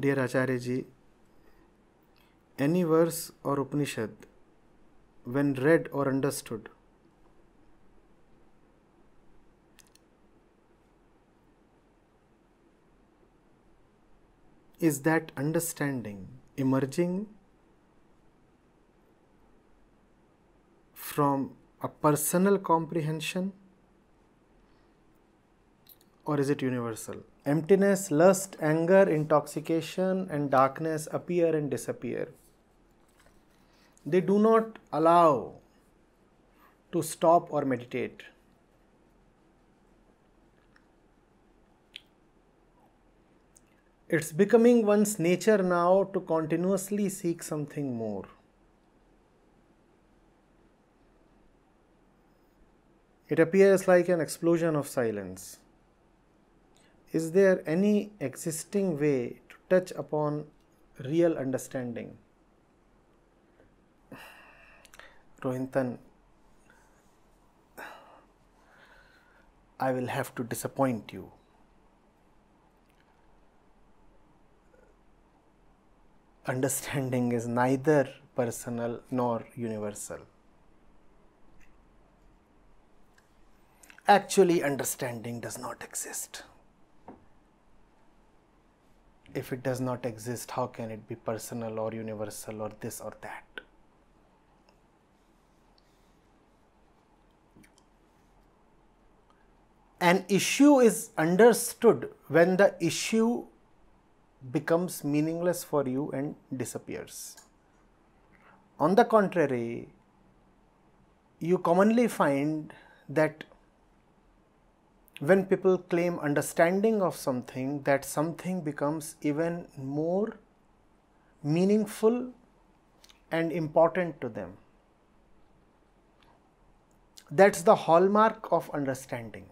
Dear Acharya ji any verse और Upanishad when read और understood is that understanding emerging from a personal comprehension or is it universal? Emptiness, lust, anger, intoxication, and darkness appear and disappear. They do not allow to stop or meditate. It's becoming one's nature now to continuously seek something more. It appears like an explosion of silence. Is there any existing way to touch upon real understanding? Rohinton, I will have to disappoint you. Understanding is neither personal nor universal. Actually, understanding does not exist. If it does not exist, how can it be personal or universal or this or that? An issue is understood when the issue becomes meaningless for you and disappears. On the contrary, you commonly find that when people claim understanding of something, that something becomes even more meaningful and important to them. That's the hallmark of understanding.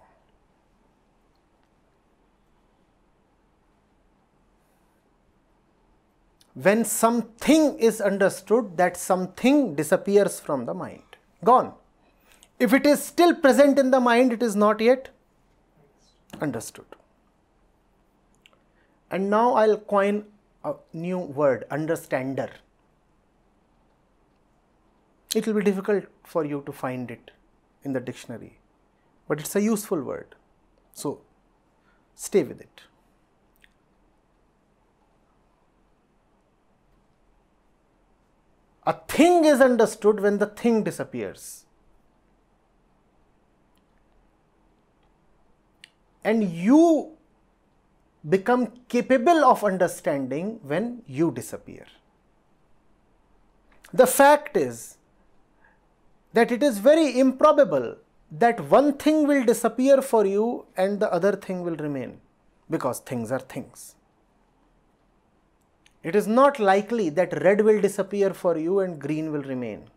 When something is understood, that something disappears from the mind, gone. If it is still present in the mind, it is not yet understood. And now I'll coin a new word, understander. It will be difficult for you to find it in the dictionary, but it's a useful word. So stay with it. A thing is understood when the thing disappears. And you become capable of understanding when you disappear. The fact is that it is very improbable that one thing will disappear for you and the other thing will remain because things are things. It is not likely that red will disappear for you and green will remain.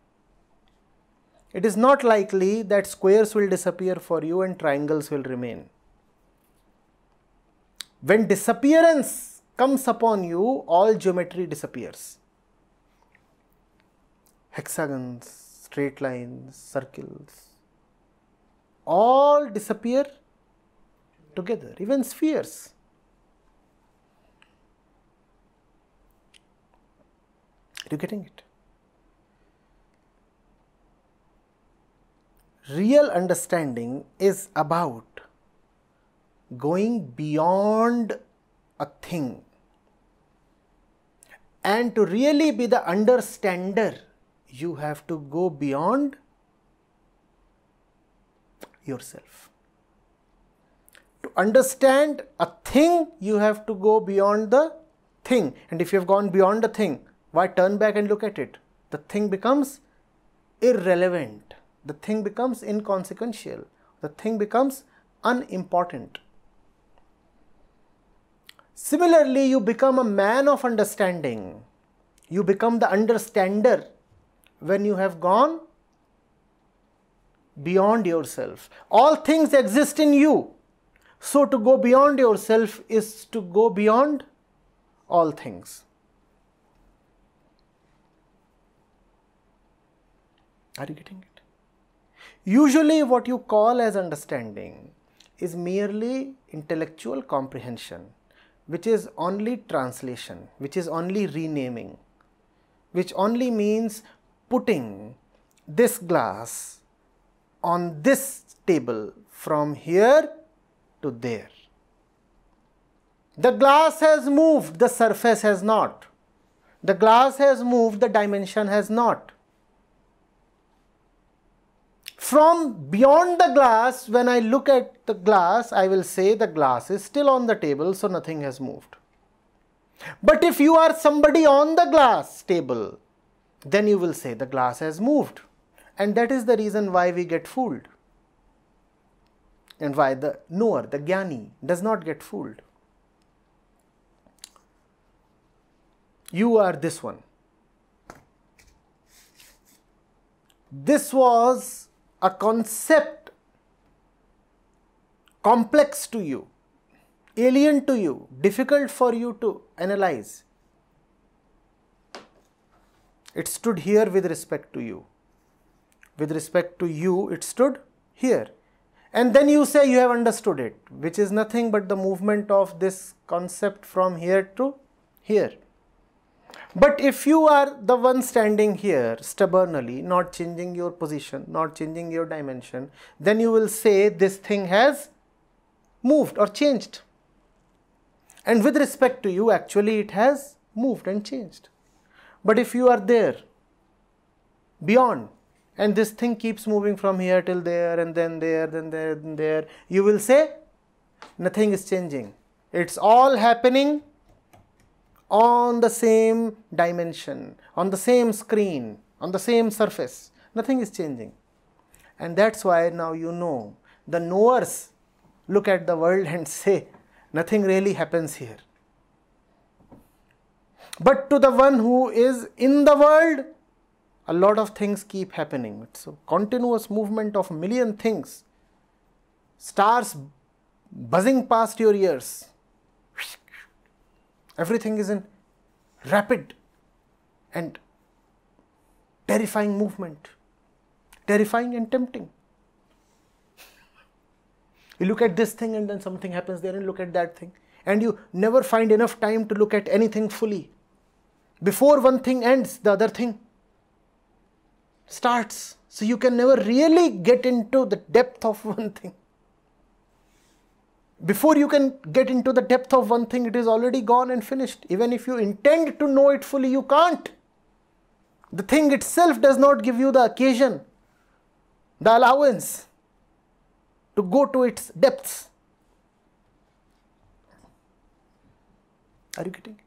It is not likely that squares will disappear for you and triangles will remain. When disappearance comes upon you, all geometry disappears. Hexagons, straight lines, circles, all disappear together, even spheres. Are you getting it? Real understanding is about going beyond a thing. And to really be the understander, you have to go beyond yourself. To understand a thing, you have to go beyond the thing. And if you have gone beyond the thing, why turn back and look at it? The thing becomes irrelevant. The thing becomes inconsequential. The thing becomes unimportant. Similarly, you become a man of understanding. You become the understander when you have gone beyond yourself. All things exist in you. So, to go beyond yourself is to go beyond all things. Are you getting it? Usually, what you call as understanding is merely intellectual comprehension which is only translation, which is only renaming, which only means putting this glass on this table from here to there. The glass has moved, the surface has not. The glass has moved, the dimension has not. From beyond the glass, when I look at the glass, I will say the glass is still on the table, so nothing has moved. But if you are somebody on the glass table, then you will say the glass has moved. And that is the reason why we get fooled. And why the knower, the jnani, does not get fooled. You are this one. This was a concept complex to you, alien to you, difficult for you to analyze. It stood here with respect to you. With respect to you, it stood here. And then you say you have understood it, which is nothing but the movement of this concept from here to here. But if you are the one standing here stubbornly, not changing your position, not changing your dimension, then you will say this thing has moved or changed. And with respect to you, actually it has moved and changed. But if you are there, beyond, and this thing keeps moving from here till there and then there, then there, then there, you will say nothing is changing. It's all happening on the same dimension, on the same screen, on the same surface. Nothing is changing. And that's why now you know the knowers look at the world and say, nothing really happens here. But to the one who is in the world, a lot of things keep happening. It's a continuous movement of a million things. Stars buzzing past your ears Everything is in rapid and terrifying movement, terrifying and tempting. You look at this thing and then something happens there and look at that thing. And you never find enough time to look at anything fully. Before one thing ends, the other thing starts. So you can never really get into the depth of one thing before you can get into the depth of one thing, it is already gone and finished. Even if you intend to know it fully, you can't. The thing itself does not give you the occasion, the allowance to go to its depths. Are you getting it?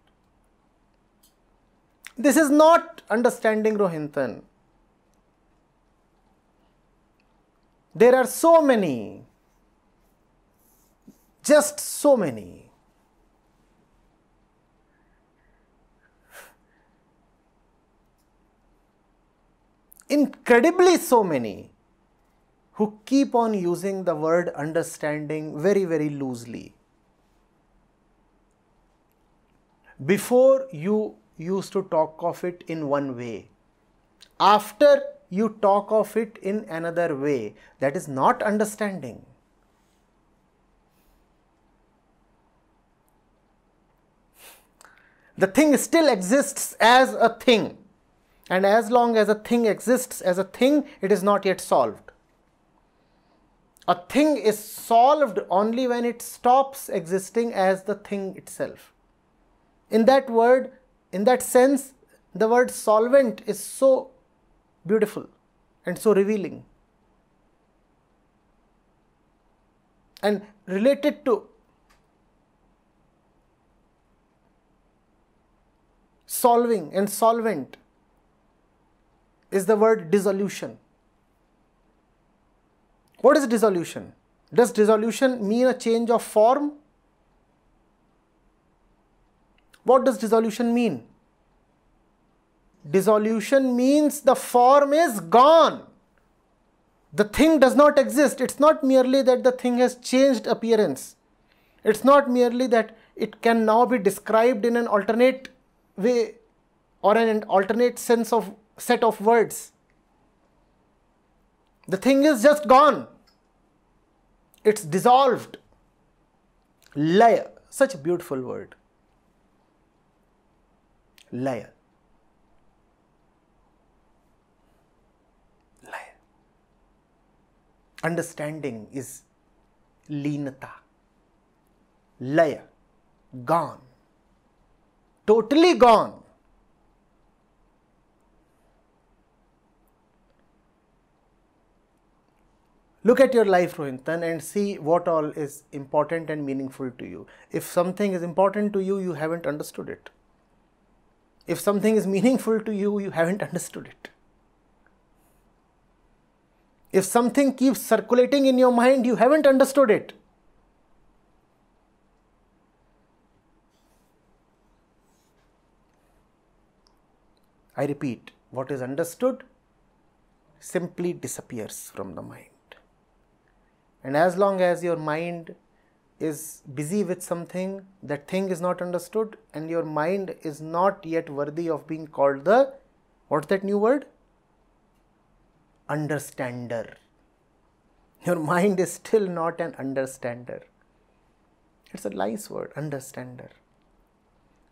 This is not understanding Rohinton. There are so many just so many. Incredibly so many who keep on using the word understanding very, very loosely. Before you used to talk of it in one way. After you talk of it in another way, that is not understanding. The thing still exists as a thing. And as long as a thing exists as a thing, it is not yet solved. A thing is solved only when it stops existing as the thing itself. In that word, in that sense, the word solvent is so beautiful and so revealing. And related to solving and solvent is the word dissolution. What is dissolution? Does dissolution mean a change of form? What does dissolution mean? Dissolution means the form is gone. The thing does not exist. It's not merely that the thing has changed appearance. It's not merely that it can now be described in an alternate way or an alternate sense of set of words. The thing is just gone. It's dissolved. Laya, Such a beautiful word. Laya. Laya. Understanding is leenata. Laya. Gone. Totally gone. Look at your life, Rohinton, and see what all is important and meaningful to you. If something is important to you, you haven't understood it. If something is meaningful to you, you haven't understood it. If something keeps circulating in your mind, you haven't understood it. I repeat, what is understood simply disappears from the mind. And as long as your mind is busy with something, that thing is not understood, and your mind is not yet worthy of being called the what's that new word? Understander. Your mind is still not an understander. It's a nice word, understander.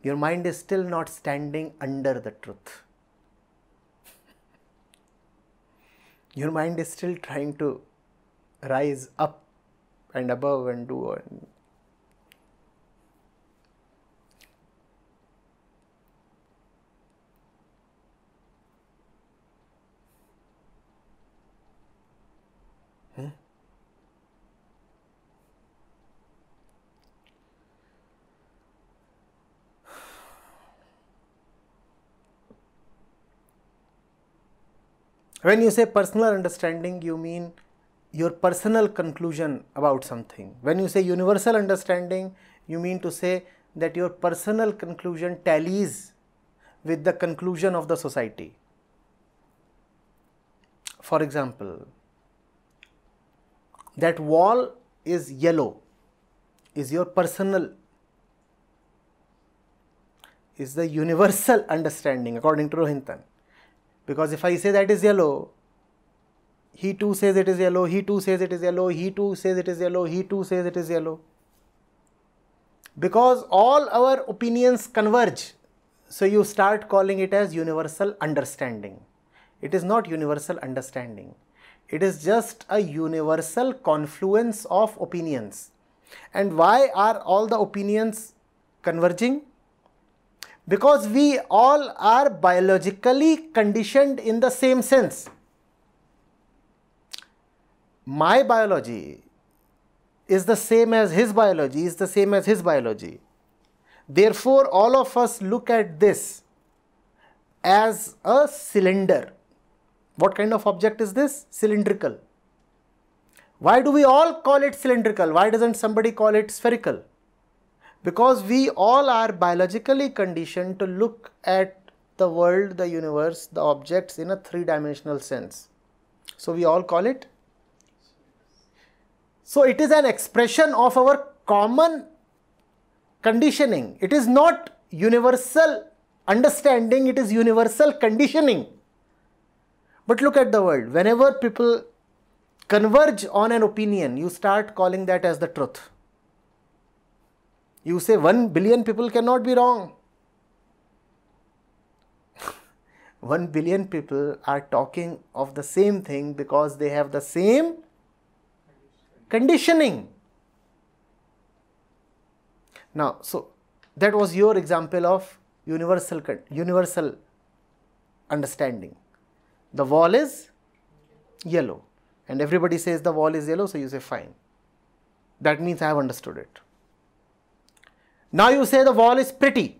Your mind is still not standing under the truth. Your mind is still trying to rise up and above and do and When you say personal understanding, you mean your personal conclusion about something. When you say universal understanding, you mean to say that your personal conclusion tallies with the conclusion of the society. For example, that wall is yellow is your personal is the universal understanding according to Rohinton. Because if I say that is yellow, he too says it is yellow, he too says it is yellow, he too says it is yellow, he too says it is yellow. Because all our opinions converge, so you start calling it as universal understanding. It is not universal understanding. It is just a universal confluence of opinions. And why are all the opinions converging? Because we all are biologically conditioned in the same sense my biology is the same as his biology, is the same as his biology. Therefore, all of us look at this as a cylinder. What kind of object is this? Cylindrical. Why do we all call it cylindrical? Why doesn't somebody call it spherical? Because we all are biologically conditioned to look at the world, the universe, the objects in a three dimensional sense. So we all call it so it is an expression of our common conditioning. It is not universal understanding, it is universal conditioning. But look at the world. Whenever people converge on an opinion, you start calling that as the truth. You say 1 billion people cannot be wrong. 1 billion people are talking of the same thing because they have the same conditioning. Now, so that was your example of universal universal understanding. The wall is yellow, and everybody says the wall is yellow, so you say fine. That means I have understood it. Now you say the wall is pretty,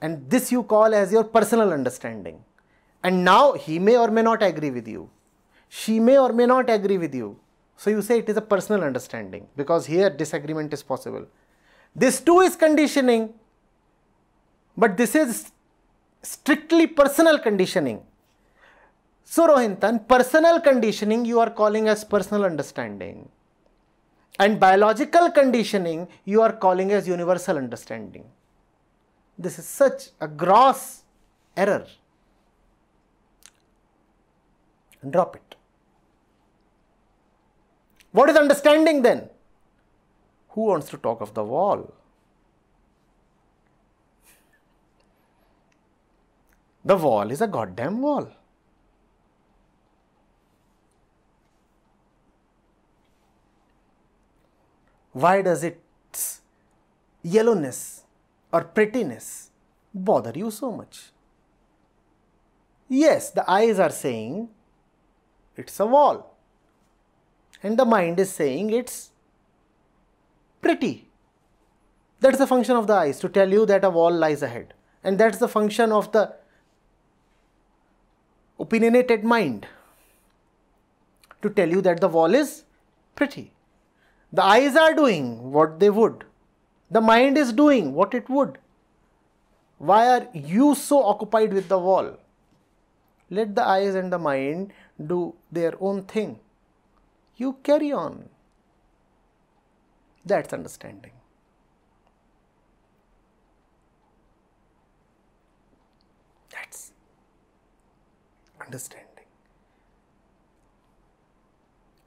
and this you call as your personal understanding. And now he may or may not agree with you. She may or may not agree with you. So you say it is a personal understanding because here disagreement is possible. This too is conditioning, but this is strictly personal conditioning. So Rohinton, personal conditioning you are calling as personal understanding and biological conditioning you are calling as universal understanding. This is such a gross error. Drop it. What is understanding then? Who wants to talk of the wall? The wall is a goddamn wall. Why does its yellowness or prettiness bother you so much? Yes, the eyes are saying it's a wall, and the mind is saying it's pretty. That's the function of the eyes to tell you that a wall lies ahead, and that's the function of the opinionated mind to tell you that the wall is pretty. The eyes are doing what they would. The mind is doing what it would. Why are you so occupied with the wall? Let the eyes and the mind do their own thing. You carry on. That's understanding. That's understanding.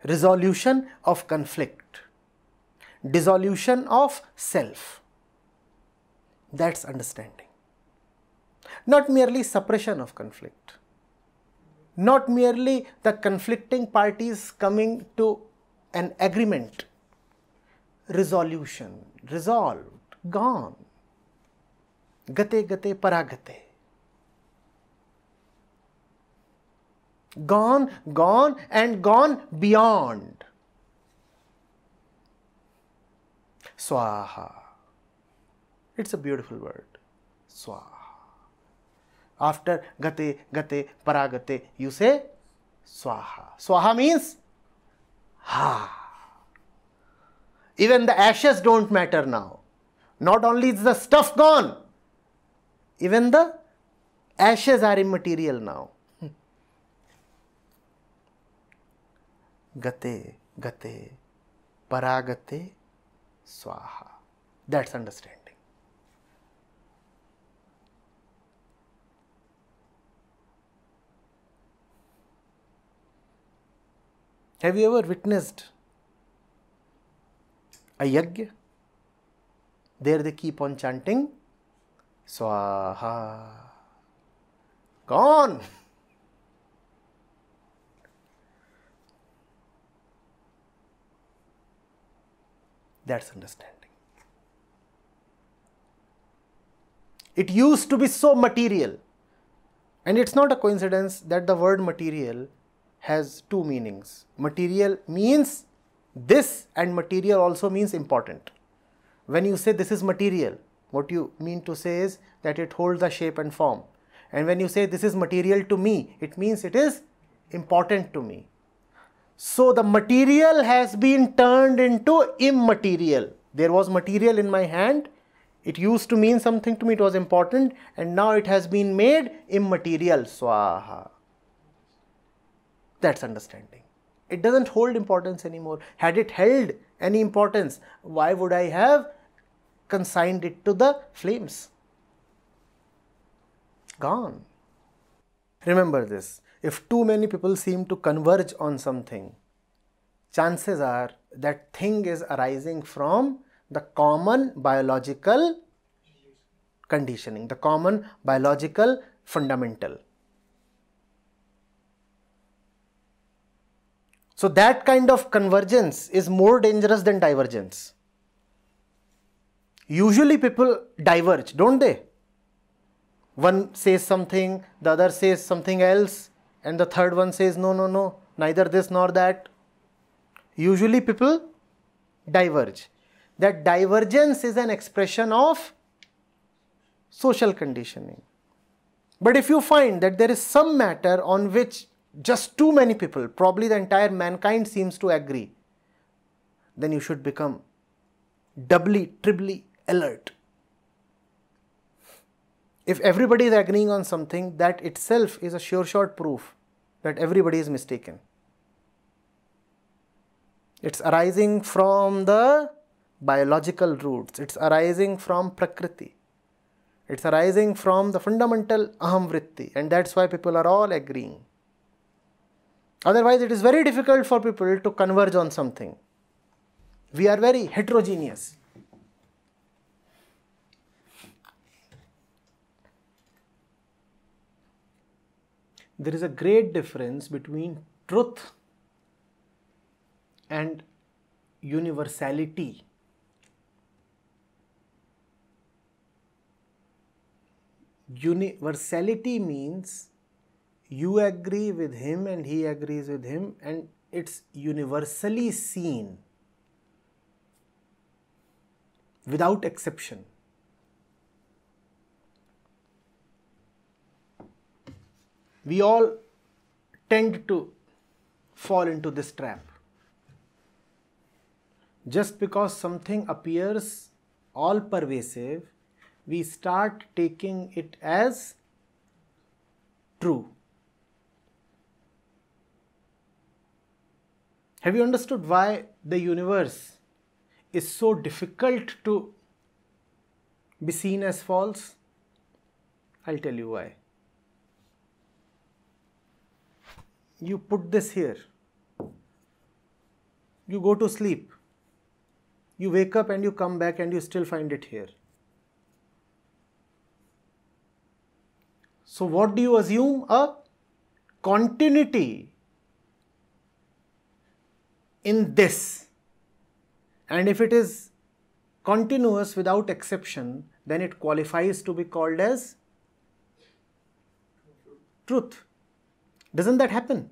Resolution of conflict dissolution of self. That's understanding. Not merely suppression of conflict, not merely the conflicting parties coming to an agreement, resolution, resolved, gone. Gate gate paragate. Gone, gone, and gone beyond. Swaha. It's a beautiful word. Swaha. After gate, gate, paragate, you say swaha. Swaha means ha. Even the ashes don't matter now. Not only is the stuff gone, even the ashes are immaterial now. Gate, gate, paragate, swaha. That's understanding. Have you ever witnessed a yajna? There they keep on chanting Swaha. Gone. That's understanding. It used to be so material. And it's not a coincidence that the word material has two meanings. Material means this, and material also means important. When you say this is material, what you mean to say is that it holds a shape and form. And when you say this is material to me, it means it is important to me. So the material has been turned into immaterial. There was material in my hand. It used to mean something to me, it was important, and now it has been made immaterial. Swaha. That's understanding. It doesn't hold importance anymore. Had it held any importance, why would I have consigned it to the flames? Gone. Remember this if too many people seem to converge on something, chances are that thing is arising from the common biological conditioning, the common biological fundamental. So, that kind of convergence is more dangerous than divergence. Usually, people diverge, don't they? One says something, the other says something else, and the third one says no no no neither this nor that. Usually people diverge. That divergence is an expression of social conditioning. But if you find that there is some matter on which just too many people probably the entire mankind seems to agree then you should become doubly triply alert if everybody is agreeing on something, that itself is a sure shot proof that everybody is mistaken. It's arising from the biological roots, it's arising from Prakriti, it's arising from the fundamental Aham Vritti, and that's why people are all agreeing. Otherwise, it is very difficult for people to converge on something. We are very heterogeneous. There is a great difference between truth and universality. Universality means you agree with him and he agrees with him and it's universally seen without exception. We all tend to fall into this trap. Just because something appears all pervasive, we start taking it as true. Have you understood why the universe is so difficult to be seen as false? I'll tell you why. You put this here, you go to sleep, you wake up and you come back and you still find it here. So, what do you assume? A continuity in this. And if it is continuous without exception, then it qualifies to be called as truth. Doesn't that happen?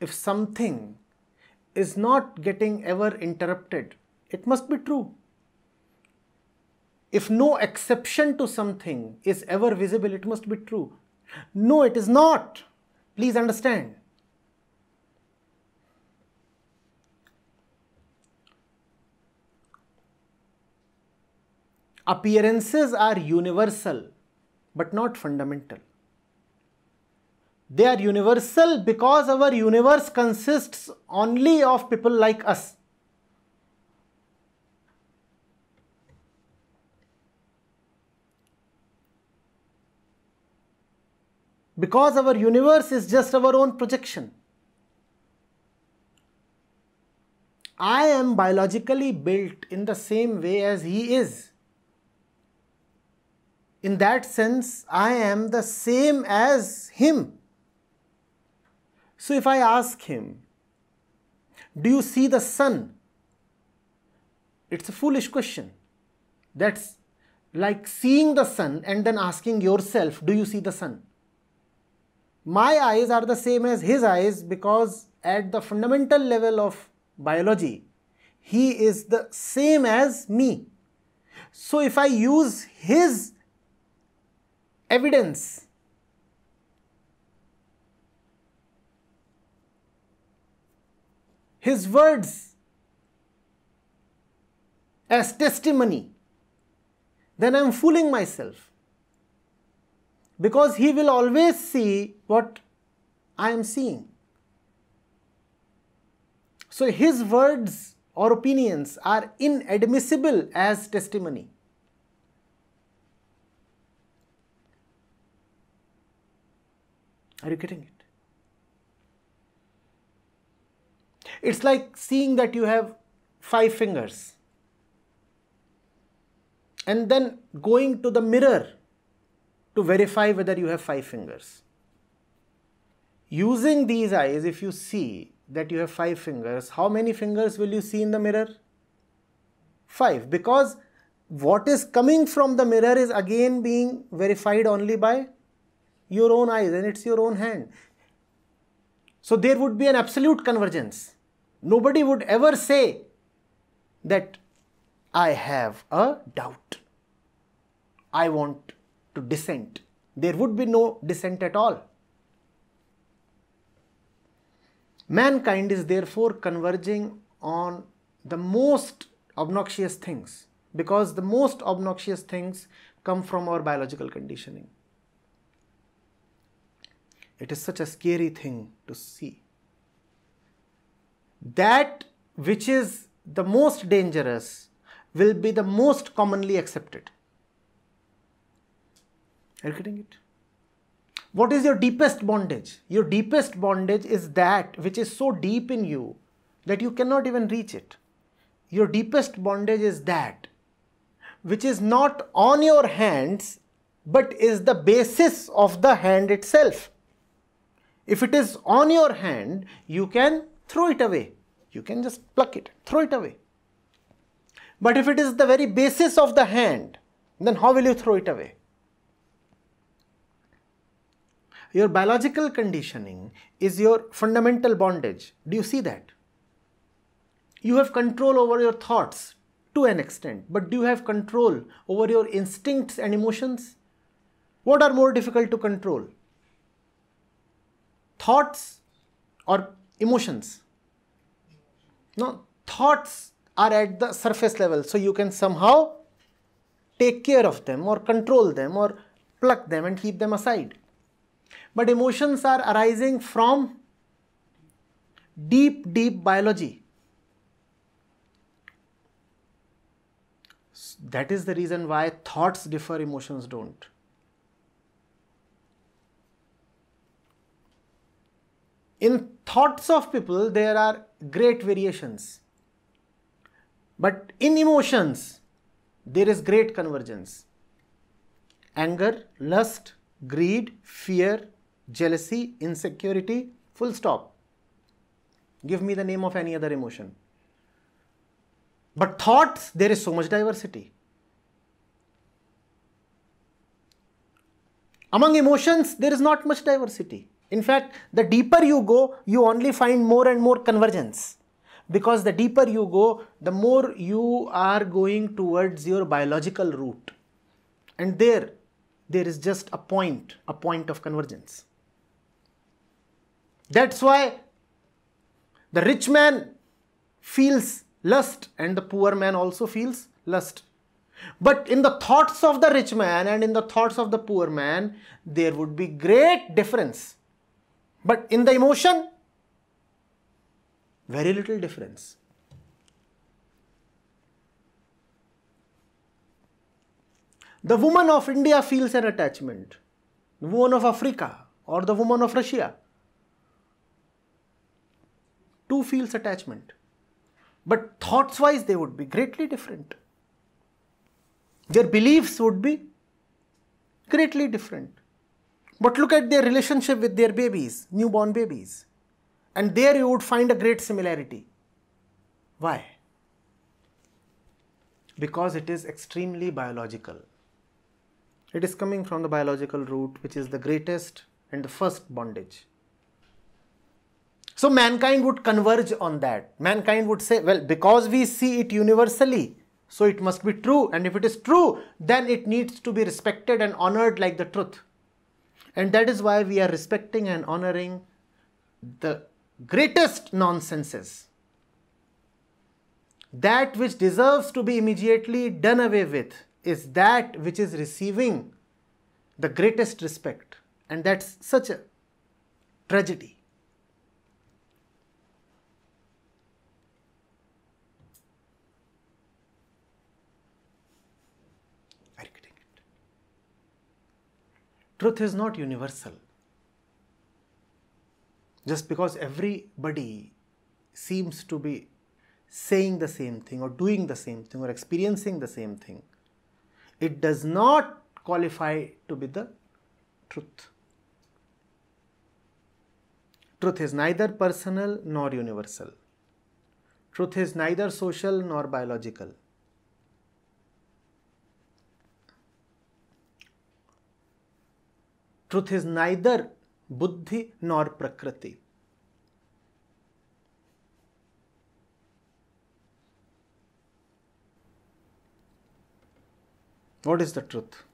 If something is not getting ever interrupted, it must be true. If no exception to something is ever visible, it must be true. No, it is not. Please understand. appearances are universal but not fundamental. They are universal because our universe consists only of people like us. Because our universe is just our own projection. I am biologically built in the same way as he is in that sense, I am the same as him. So if I ask him, Do you see the sun? It's a foolish question. That's like seeing the sun and then asking yourself, Do you see the sun? My eyes are the same as his eyes because at the fundamental level of biology, he is the same as me. So if I use his evidence. His words as testimony, then I am fooling myself. Because he will always see what I am seeing. So his words or opinions are inadmissible as testimony. Are you getting it? It's like seeing that you have five fingers and then going to the mirror to verify whether you have five fingers. Using these eyes, if you see that you have five fingers, how many fingers will you see in the mirror? Five. Because what is coming from the mirror is again being verified only by your own eyes and it's your own hand. So there would be an absolute convergence. Nobody would ever say that I have a doubt. I want to dissent. There would be no dissent at all. Mankind is therefore converging on the most obnoxious things because the most obnoxious things come from our biological conditioning. It is such a scary thing to see. That which is the most dangerous will be the most commonly accepted. Are you getting it? What is your deepest bondage? Your deepest bondage is that which is so deep in you that you cannot even reach it. Your deepest bondage is that which is not on your hands but is the basis of the hand itself. If it is on your hand, you can throw it away. You can just pluck it, throw it away. But if it is the very basis of the hand, then how will you throw it away? Your biological conditioning is your fundamental bondage. Do you see that? You have control over your thoughts to an extent, but do you have control over your instincts and emotions? What are more difficult to control? Thoughts or emotions? No, thoughts are at the surface level, so you can somehow take care of them or control them or pluck them and keep them aside. But emotions are arising from deep, deep biology. That is the reason why thoughts differ, emotions don't. In thoughts of people, there are great variations. But in emotions, there is great convergence. Anger, lust, greed, fear, jealousy, insecurity, full stop. Give me the name of any other emotion. But thoughts, there is so much diversity. Among emotions, there is not much diversity. In fact, the deeper you go, you only find more and more convergence. Because the deeper you go, the more you are going towards your biological root. And there, there is just a point, a point of convergence. That's why the rich man feels lust and the poor man also feels lust. But in the thoughts of the rich man and in the thoughts of the poor man, there would be great difference. But in the emotion, very little difference. The woman of India feels an attachment. The woman of Africa or the woman of Russia too feels attachment. But thoughts wise, they would be greatly different. Their beliefs would be greatly different. But look at their relationship with their babies, newborn babies. And there you would find a great similarity. Why? Because it is extremely biological. It is coming from the biological root, which is the greatest and the first bondage. So mankind would converge on that. Mankind would say, well, because we see it universally, so it must be true. And if it is true, then it needs to be respected and honored like the truth. And that is why we are respecting and honoring the greatest nonsenses. That which deserves to be immediately done away with is that which is receiving the greatest respect. And that's such a tragedy. Truth is not universal. Just because everybody seems to be saying the same thing or doing the same thing or experiencing the same thing, it does not qualify to be the truth. Truth is neither personal nor universal. Truth is neither social nor biological. Truth is neither buddhi nor prakriti. What is the truth?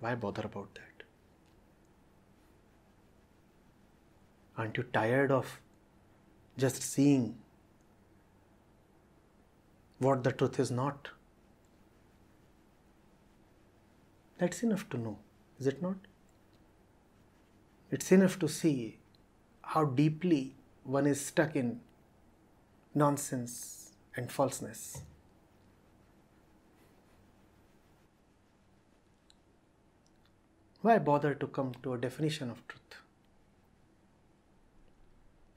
Why bother about that? Aren't you tired of just seeing what the truth is not? That's enough to know. Is it not? It's enough to see how deeply one is stuck in nonsense and falseness. Why bother to come to a definition of truth?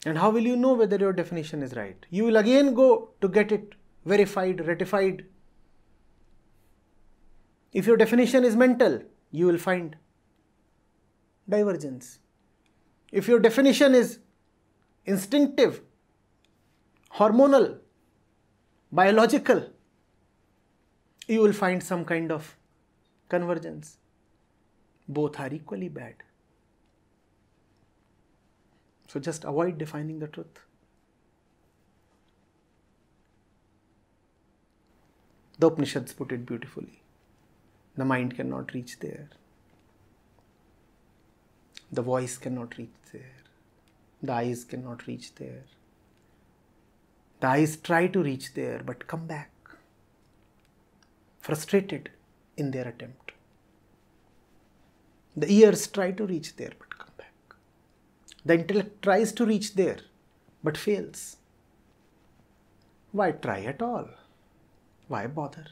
And how will you know whether your definition is right? You will again go to get it verified, ratified. If your definition is mental, you will find divergence. If your definition is instinctive, hormonal, biological, you will find some kind of convergence. Both are equally bad. So just avoid defining the truth. The Upanishads put it beautifully. The mind cannot reach there. The voice cannot reach there. The eyes cannot reach there. The eyes try to reach there but come back, frustrated in their attempt. The ears try to reach there but come back. The intellect tries to reach there but fails. Why try at all? Why bother?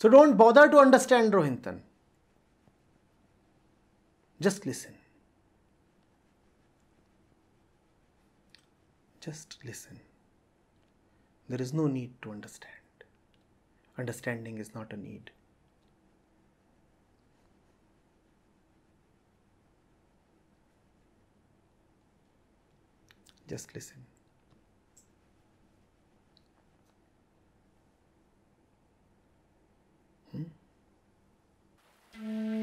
So don't bother to understand Rohinton. Just listen. Just listen. There is no need to understand. Understanding is not a need. Just listen. Mm-hmm.